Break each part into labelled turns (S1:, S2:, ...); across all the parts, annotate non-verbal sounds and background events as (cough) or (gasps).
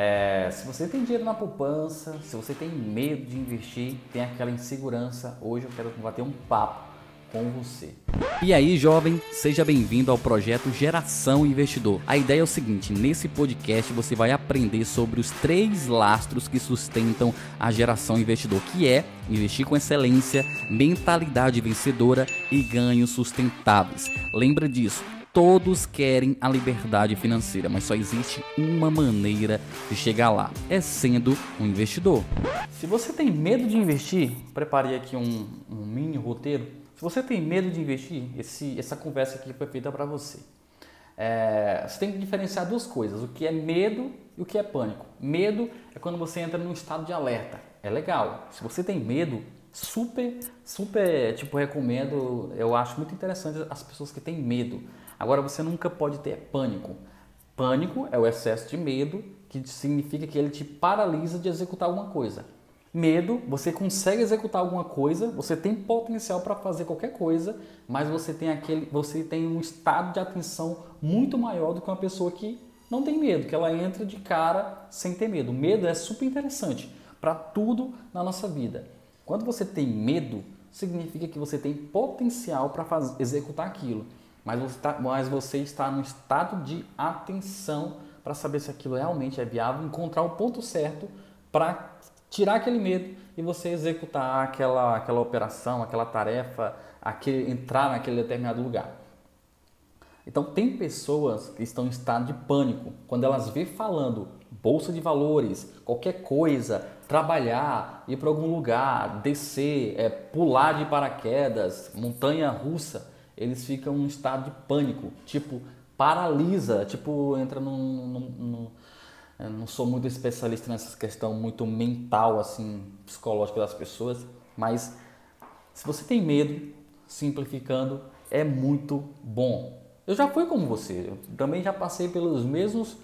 S1: É, se você tem dinheiro na poupança, se você tem medo de investir, tem aquela insegurança, hoje eu quero bater um papo com você. E aí, jovem, seja bem-vindo ao projeto Geração Investidor. A ideia é o seguinte: nesse podcast você vai aprender sobre os três lastros que sustentam a geração investidor, que é investir com excelência, mentalidade vencedora e ganhos sustentáveis. Lembra disso? Todos querem a liberdade financeira, mas só existe uma maneira de chegar lá: é sendo um investidor. Se você tem medo de investir, preparei aqui um, um mini roteiro. Se você tem medo de investir, esse, essa conversa aqui foi feita para você. É, você tem que diferenciar duas coisas: o que é medo e o que é pânico. Medo é quando você entra num estado de alerta. É legal. Se você tem medo, super, super, tipo, recomendo. Eu acho muito interessante as pessoas que têm medo. Agora, você nunca pode ter pânico. Pânico é o excesso de medo, que significa que ele te paralisa de executar alguma coisa. Medo, você consegue executar alguma coisa, você tem potencial para fazer qualquer coisa, mas você tem aquele, você tem um estado de atenção muito maior do que uma pessoa que não tem medo, que ela entra de cara sem ter medo. Medo é super interessante para tudo na nossa vida. Quando você tem medo, significa que você tem potencial para executar aquilo mas você, tá, mas você está no estado de atenção para saber se aquilo realmente é viável, encontrar o ponto certo para tirar aquele medo e você executar aquela, aquela operação, aquela tarefa, aquele, entrar naquele determinado lugar. Então tem pessoas que estão em estado de pânico quando elas vê falando bolsa de valores, qualquer coisa, trabalhar, ir para algum lugar, descer, é, pular de paraquedas, montanha russa eles ficam em um estado de pânico, tipo, paralisa, tipo, entra num, num, num eu não sou muito especialista nessa questão muito mental, assim, psicológica das pessoas, mas se você tem medo, simplificando, é muito bom. Eu já fui como você, eu também já passei pelos mesmos,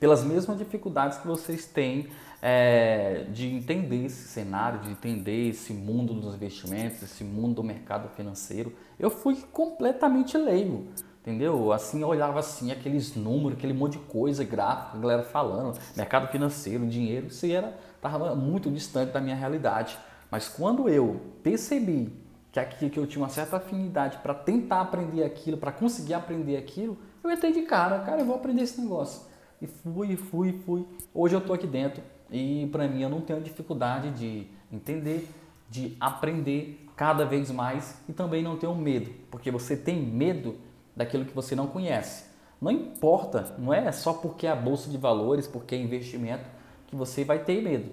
S1: pelas mesmas dificuldades que vocês têm é, de entender esse cenário, de entender esse mundo dos investimentos, esse mundo do mercado financeiro. Eu fui completamente leigo, entendeu? Assim, eu olhava assim, aqueles números, aquele monte de coisa, gráfico, a galera falando, mercado financeiro, dinheiro, isso era, estava muito distante da minha realidade. Mas quando eu percebi que aqui que eu tinha uma certa afinidade para tentar aprender aquilo, para conseguir aprender aquilo, eu entrei de cara, cara, eu vou aprender esse negócio. E fui, fui, fui. Hoje eu estou aqui dentro e para mim eu não tenho dificuldade de entender, de aprender cada vez mais e também não tenho medo, porque você tem medo daquilo que você não conhece. Não importa, não é só porque é a bolsa de valores, porque é investimento que você vai ter medo.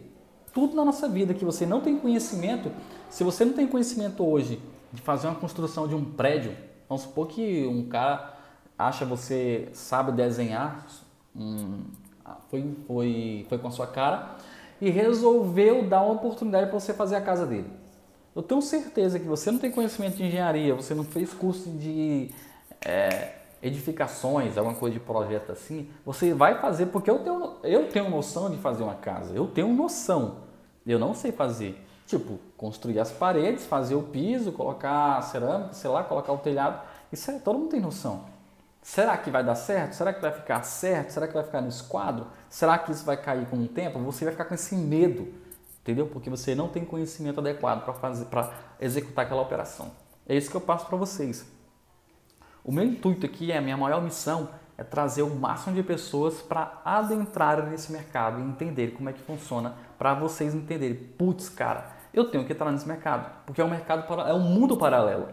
S1: Tudo na nossa vida que você não tem conhecimento, se você não tem conhecimento hoje de fazer uma construção de um prédio, vamos supor que um cara acha você sabe desenhar um, foi, foi, foi com a sua cara e resolveu dar uma oportunidade para você fazer a casa dele. Eu tenho certeza que você não tem conhecimento de engenharia, você não fez curso de é, edificações, alguma coisa de projeto assim, você vai fazer porque eu tenho, eu tenho noção de fazer uma casa, eu tenho noção, eu não sei fazer. Tipo, construir as paredes, fazer o piso, colocar cerâmica, sei lá, colocar o telhado, isso é, todo mundo tem noção. Será que vai dar certo? Será que vai ficar certo? Será que vai ficar no esquadro? Será que isso vai cair com o tempo? Você vai ficar com esse medo, entendeu? Porque você não tem conhecimento adequado para fazer, para executar aquela operação. É isso que eu passo para vocês. O meu intuito aqui, a minha maior missão é trazer o máximo de pessoas para adentrarem nesse mercado e entender como é que funciona, para vocês entenderem. Putz, cara, eu tenho que entrar nesse mercado, porque é um mercado é um mundo paralelo.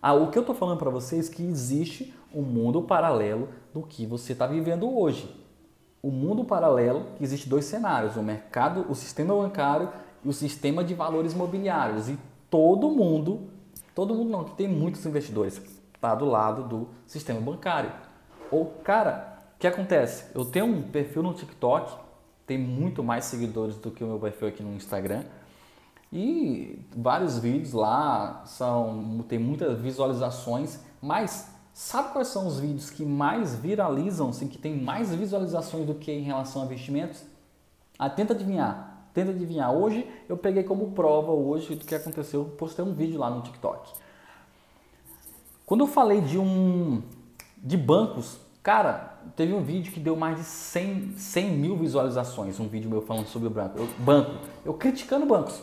S1: Ah, o que eu estou falando para vocês é que existe um mundo paralelo do que você está vivendo hoje. O mundo paralelo, que existe dois cenários, o mercado, o sistema bancário e o sistema de valores imobiliários. E todo mundo, todo mundo não, que tem muitos investidores, está do lado do sistema bancário. Ou, cara, o que acontece? Eu tenho um perfil no TikTok, tem muito mais seguidores do que o meu perfil aqui no Instagram. E vários vídeos lá são tem muitas visualizações, mas sabe quais são os vídeos que mais viralizam, assim, que tem mais visualizações do que em relação a investimentos? Ah, tenta adivinhar, tenta adivinhar. Hoje eu peguei como prova hoje do que aconteceu, postei um vídeo lá no TikTok. Quando eu falei de um de bancos, cara, teve um vídeo que deu mais de 100, 100 mil visualizações, um vídeo meu falando sobre o banco. Eu, banco. Eu criticando bancos.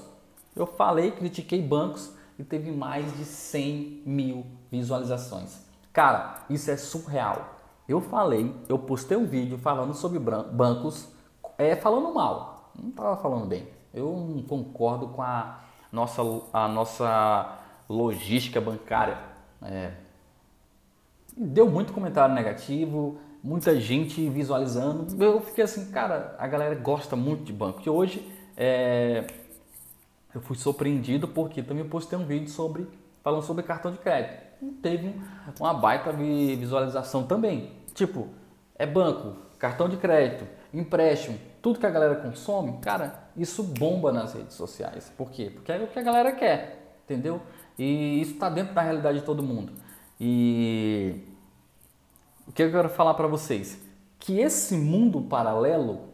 S1: Eu falei, critiquei bancos e teve mais de 100 mil visualizações. Cara, isso é surreal. Eu falei, eu postei um vídeo falando sobre bancos, é, falando mal. Não estava falando bem. Eu não concordo com a nossa, a nossa logística bancária. É, deu muito comentário negativo, muita gente visualizando. Eu fiquei assim, cara, a galera gosta muito de banco. E hoje é, eu fui surpreendido porque também postei um vídeo sobre falando sobre cartão de crédito. Teve uma baita visualização também. Tipo, é banco, cartão de crédito, empréstimo, tudo que a galera consome, cara, isso bomba nas redes sociais. Por quê? Porque é o que a galera quer, entendeu? E isso está dentro da realidade de todo mundo. E o que eu quero falar para vocês? Que esse mundo paralelo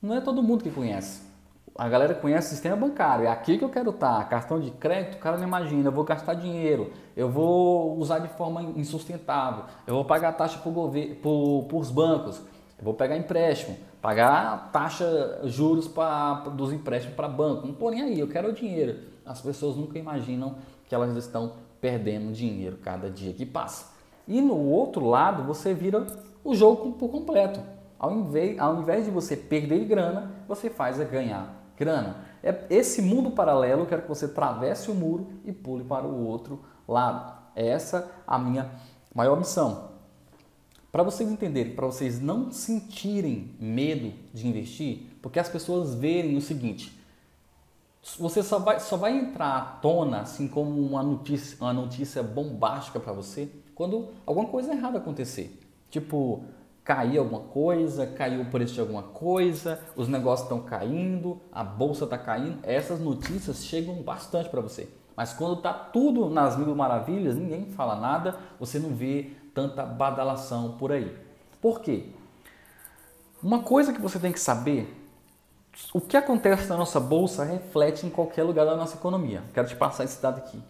S1: não é todo mundo que conhece. A galera conhece o sistema bancário, é aqui que eu quero estar. Tá. Cartão de crédito, o cara não imagina, eu vou gastar dinheiro, eu vou usar de forma insustentável, eu vou pagar taxa para os bancos, eu vou pegar empréstimo, pagar taxa, juros pra, dos empréstimos para banco. Não estou nem aí, eu quero o dinheiro. As pessoas nunca imaginam que elas estão perdendo dinheiro cada dia que passa. E no outro lado, você vira o jogo por completo. Ao invés, ao invés de você perder grana, você faz é ganhar grana. É esse mundo paralelo, eu quero que você atravesse o muro e pule para o outro lado. É essa a minha maior missão. Para vocês entenderem, para vocês não sentirem medo de investir, porque as pessoas verem o seguinte: você só vai, só vai entrar à tona, assim como uma notícia, uma notícia bombástica para você, quando alguma coisa errada acontecer. Tipo, cair alguma coisa, caiu o preço de alguma coisa, os negócios estão caindo, a bolsa está caindo. Essas notícias chegam bastante para você. Mas quando está tudo nas mil maravilhas, ninguém fala nada, você não vê tanta badalação por aí. Por quê? Uma coisa que você tem que saber o que acontece na nossa bolsa reflete em qualquer lugar da nossa economia. Quero te passar esse dado aqui.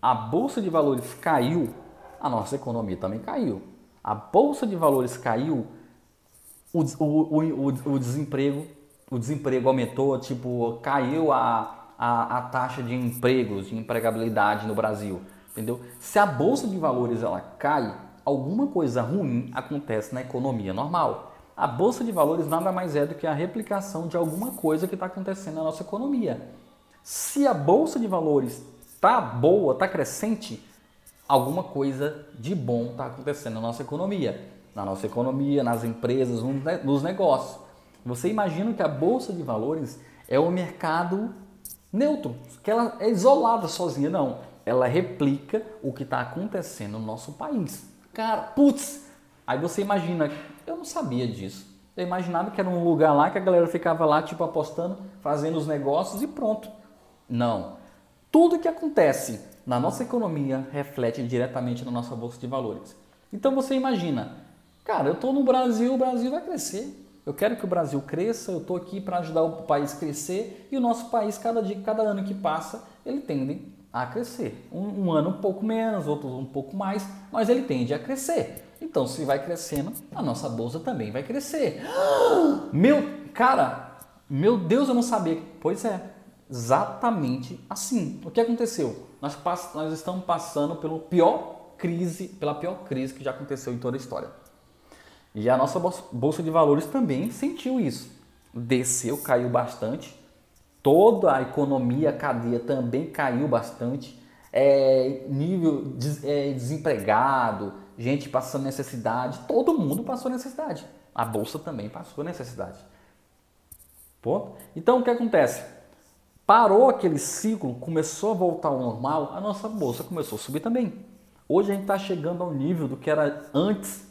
S1: A bolsa de valores caiu, a nossa economia também caiu. A bolsa de valores caiu, o, o, o, o desemprego, o desemprego aumentou, tipo, caiu a, a, a taxa de empregos, de empregabilidade no Brasil, entendeu? Se a bolsa de valores ela cai, alguma coisa ruim acontece na economia normal. A bolsa de valores nada mais é do que a replicação de alguma coisa que está acontecendo na nossa economia. Se a bolsa de valores está boa, está crescente, alguma coisa de bom está acontecendo na nossa economia. Na nossa economia, nas empresas, nos negócios. Você imagina que a bolsa de valores é um mercado neutro, que ela é isolada sozinha, não. Ela replica o que está acontecendo no nosso país. Cara, putz, aí você imagina eu não sabia disso. Eu imaginava que era um lugar lá que a galera ficava lá, tipo, apostando, fazendo os negócios e pronto. Não. Tudo que acontece na nossa economia reflete diretamente na nossa bolsa de valores. Então você imagina, cara, eu estou no Brasil, o Brasil vai crescer. Eu quero que o Brasil cresça, eu estou aqui para ajudar o país a crescer e o nosso país, cada dia, cada ano que passa, ele tende a crescer. Um, um ano um pouco menos, outro um pouco mais, mas ele tende a crescer. Então, se vai crescendo, a nossa bolsa também vai crescer. (gasps) Meu, cara, meu Deus, eu não sabia. Pois é, exatamente assim. O que aconteceu? Nós, pass nós estamos passando pelo pior crise, pela pior crise que já aconteceu em toda a história. E a nossa bolsa de valores também sentiu isso. Desceu, caiu bastante. Toda a economia, a cadeia também caiu bastante. É, nível de, é, desempregado, gente passando necessidade, todo mundo passou necessidade. A bolsa também passou necessidade. Ponto. Então o que acontece? Parou aquele ciclo, começou a voltar ao normal, a nossa bolsa começou a subir também. Hoje a gente está chegando ao nível do que era antes,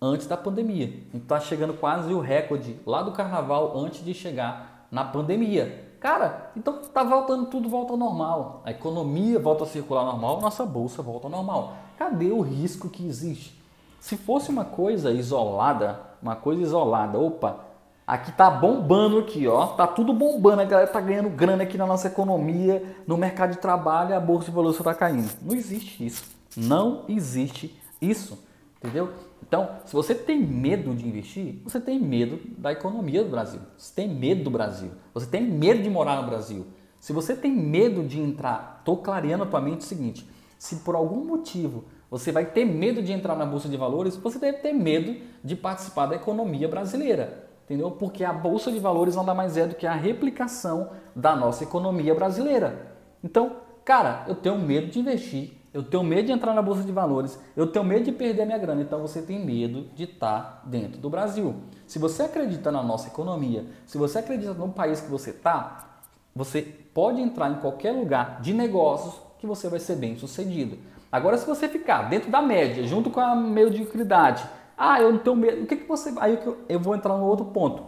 S1: antes da pandemia. A gente está chegando quase o recorde lá do carnaval antes de chegar na pandemia. Cara, então tá voltando tudo volta ao normal. A economia volta a circular normal, nossa bolsa volta ao normal. Cadê o risco que existe? Se fosse uma coisa isolada, uma coisa isolada, opa, aqui tá bombando aqui, ó, tá tudo bombando, a galera tá ganhando grana aqui na nossa economia, no mercado de trabalho, a bolsa de valores está caindo. Não existe isso. Não existe isso, entendeu? Então, se você tem medo de investir, você tem medo da economia do Brasil. Você tem medo do Brasil. Você tem medo de morar no Brasil. Se você tem medo de entrar, estou clareando a tua mente o seguinte: se por algum motivo você vai ter medo de entrar na bolsa de valores, você deve ter medo de participar da economia brasileira, entendeu? Porque a bolsa de valores nada mais é do que a replicação da nossa economia brasileira. Então, cara, eu tenho medo de investir eu tenho medo de entrar na bolsa de valores, eu tenho medo de perder minha grana, então você tem medo de estar dentro do Brasil. Se você acredita na nossa economia, se você acredita no país que você está, você pode entrar em qualquer lugar de negócios que você vai ser bem sucedido. Agora, se você ficar dentro da média, junto com a mediocridade, ah, eu não tenho medo, o que, que você. Aí eu vou entrar no outro ponto.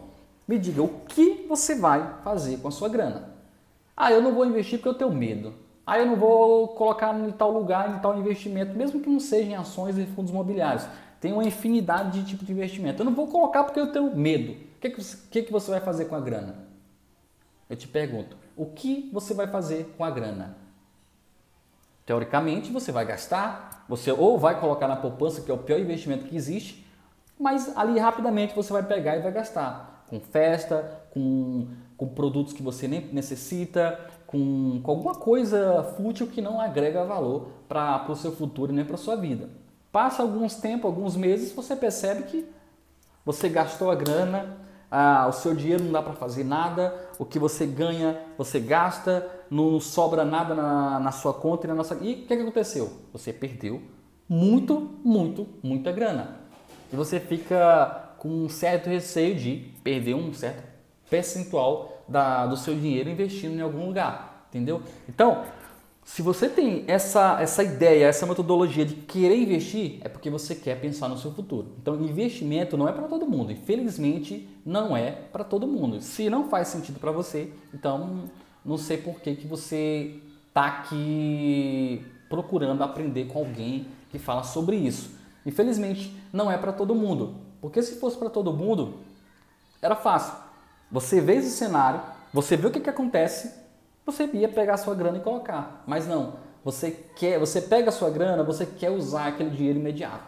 S1: Me diga, o que você vai fazer com a sua grana? Ah, eu não vou investir porque eu tenho medo. Ah, eu não vou colocar em tal lugar, em tal investimento, mesmo que não seja em ações e fundos imobiliários. Tem uma infinidade de tipos de investimento. Eu não vou colocar porque eu tenho medo. O que, que, que você vai fazer com a grana? Eu te pergunto, o que você vai fazer com a grana? Teoricamente, você vai gastar, você ou vai colocar na poupança, que é o pior investimento que existe, mas ali rapidamente você vai pegar e vai gastar com festa, com, com produtos que você nem necessita, com, com alguma coisa fútil que não agrega valor para o seu futuro nem para a sua vida. Passa alguns tempos, alguns meses, você percebe que você gastou a grana, ah, o seu dinheiro não dá para fazer nada, o que você ganha, você gasta, não sobra nada na, na sua conta e na nossa. E o que, que aconteceu? Você perdeu muito, muito, muita grana. E você fica com um certo receio de perder um certo percentual da, do seu dinheiro investindo em algum lugar, entendeu? Então, se você tem essa, essa ideia, essa metodologia de querer investir, é porque você quer pensar no seu futuro. Então, investimento não é para todo mundo. Infelizmente, não é para todo mundo. Se não faz sentido para você, então não sei por que, que você está aqui procurando aprender com alguém que fala sobre isso. Infelizmente, não é para todo mundo. Porque se fosse para todo mundo, era fácil. Você vê esse cenário, você vê o que, que acontece, você ia pegar a sua grana e colocar. Mas não, você quer, você pega a sua grana, você quer usar aquele dinheiro imediato.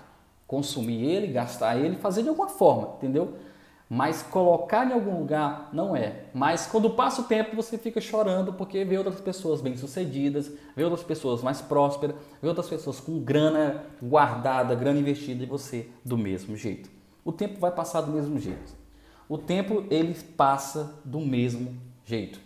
S1: Consumir ele, gastar ele, fazer de alguma forma, entendeu? Mas colocar em algum lugar não é. Mas quando passa o tempo, você fica chorando porque vê outras pessoas bem-sucedidas, vê outras pessoas mais prósperas, vê outras pessoas com grana guardada, grana investida e você do mesmo jeito. O tempo vai passar do mesmo jeito o tempo ele passa do mesmo jeito.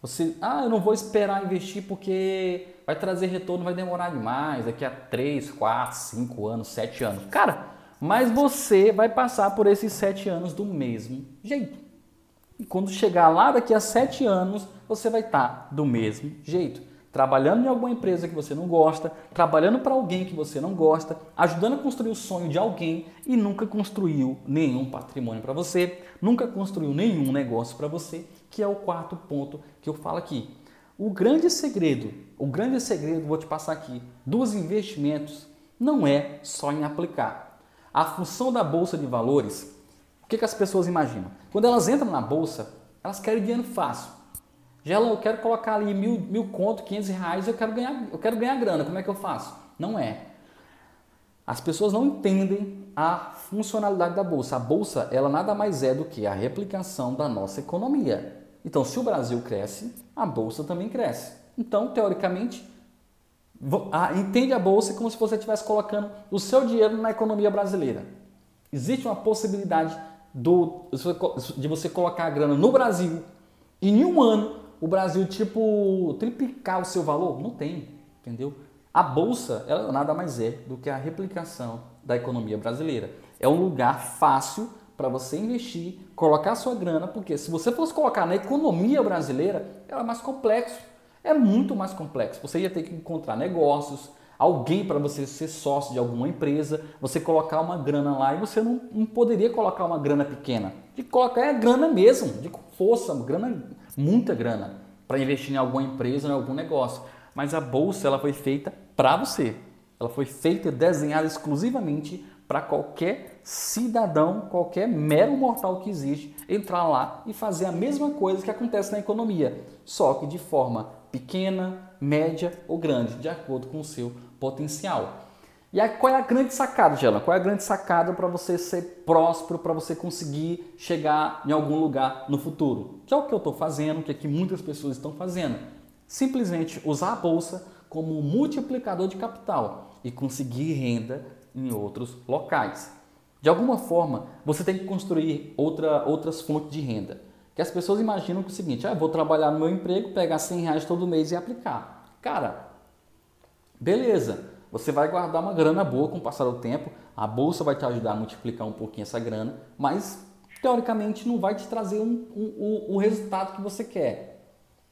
S1: Você, ah, eu não vou esperar investir porque vai trazer retorno, vai demorar demais, daqui a 3, 4, 5 anos, 7 anos. Cara, mas você vai passar por esses 7 anos do mesmo jeito. E quando chegar lá daqui a 7 anos, você vai estar tá do mesmo jeito trabalhando em alguma empresa que você não gosta, trabalhando para alguém que você não gosta, ajudando a construir o sonho de alguém e nunca construiu nenhum patrimônio para você, nunca construiu nenhum negócio para você, que é o quarto ponto que eu falo aqui. O grande segredo, o grande segredo, vou te passar aqui, dos investimentos não é só em aplicar. A função da bolsa de valores, o que, que as pessoas imaginam? Quando elas entram na bolsa, elas querem dinheiro fácil. Gela, eu quero colocar ali mil, mil conto, 500 reais, eu quero, ganhar, eu quero ganhar grana, como é que eu faço? Não é. As pessoas não entendem a funcionalidade da bolsa. A bolsa, ela nada mais é do que a replicação da nossa economia. Então, se o Brasil cresce, a bolsa também cresce. Então, teoricamente, entende a bolsa como se você estivesse colocando o seu dinheiro na economia brasileira. Existe uma possibilidade do, de você colocar a grana no Brasil e em um ano o Brasil, tipo, triplicar o seu valor? Não tem, entendeu? A bolsa, ela nada mais é do que a replicação da economia brasileira. É um lugar fácil para você investir, colocar sua grana, porque se você fosse colocar na economia brasileira, ela é mais complexo. É muito mais complexo. Você ia ter que encontrar negócios, alguém para você ser sócio de alguma empresa, você colocar uma grana lá e você não, não poderia colocar uma grana pequena. De colocar é grana mesmo, de força, grana muita grana para investir em alguma empresa, em algum negócio. Mas a bolsa ela foi feita para você. Ela foi feita e desenhada exclusivamente para qualquer cidadão, qualquer mero mortal que existe, entrar lá e fazer a mesma coisa que acontece na economia, só que de forma pequena, média ou grande, de acordo com o seu potencial. E aí, qual é a grande sacada, Gela? Qual é a grande sacada para você ser próspero, para você conseguir chegar em algum lugar no futuro? Que é o que eu estou fazendo, que é que muitas pessoas estão fazendo. Simplesmente usar a bolsa como multiplicador de capital e conseguir renda em outros locais. De alguma forma, você tem que construir outra, outras fontes de renda. Que as pessoas imaginam que é o seguinte, ah, vou trabalhar no meu emprego, pegar 100 reais todo mês e aplicar. Cara, beleza, você vai guardar uma grana boa com o passar do tempo, a bolsa vai te ajudar a multiplicar um pouquinho essa grana, mas teoricamente não vai te trazer um, um, um, o resultado que você quer.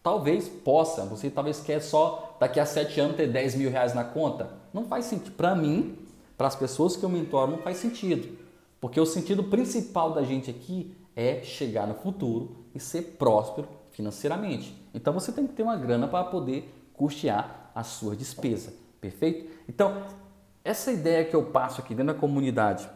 S1: Talvez possa, você talvez quer só daqui a 7 anos ter 10 mil reais na conta. Não faz sentido. Para mim, para as pessoas que eu mentoro, não faz sentido. Porque o sentido principal da gente aqui é chegar no futuro e ser próspero financeiramente. Então você tem que ter uma grana para poder custear a sua despesa. Perfeito? Então, essa ideia que eu passo aqui dentro da comunidade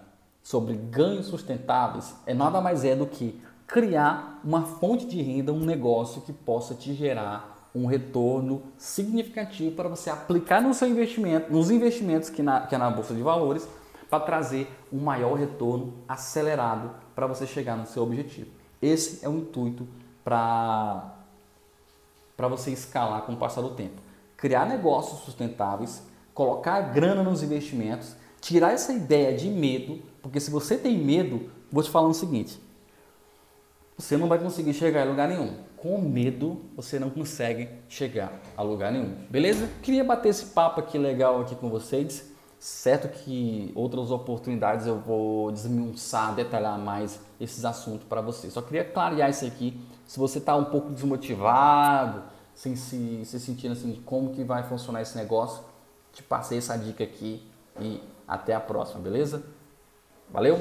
S1: sobre ganhos sustentáveis é nada mais é do que criar uma fonte de renda, um negócio que possa te gerar um retorno significativo para você aplicar no seu investimento, nos investimentos que, na, que é na bolsa de valores, para trazer um maior retorno acelerado para você chegar no seu objetivo. Esse é o intuito para você escalar com o passar do tempo criar negócios sustentáveis, colocar grana nos investimentos, tirar essa ideia de medo, porque se você tem medo, vou te falar o seguinte: você não vai conseguir chegar a lugar nenhum. Com medo, você não consegue chegar a lugar nenhum. Beleza? Queria bater esse papo aqui legal aqui com vocês. Certo que outras oportunidades eu vou desmiuçar, detalhar mais esses assuntos para vocês. Só queria clarear isso aqui. Se você está um pouco desmotivado, sem se, se sentindo assim como que vai funcionar esse negócio, te passei essa dica aqui e até a próxima, beleza? Valeu?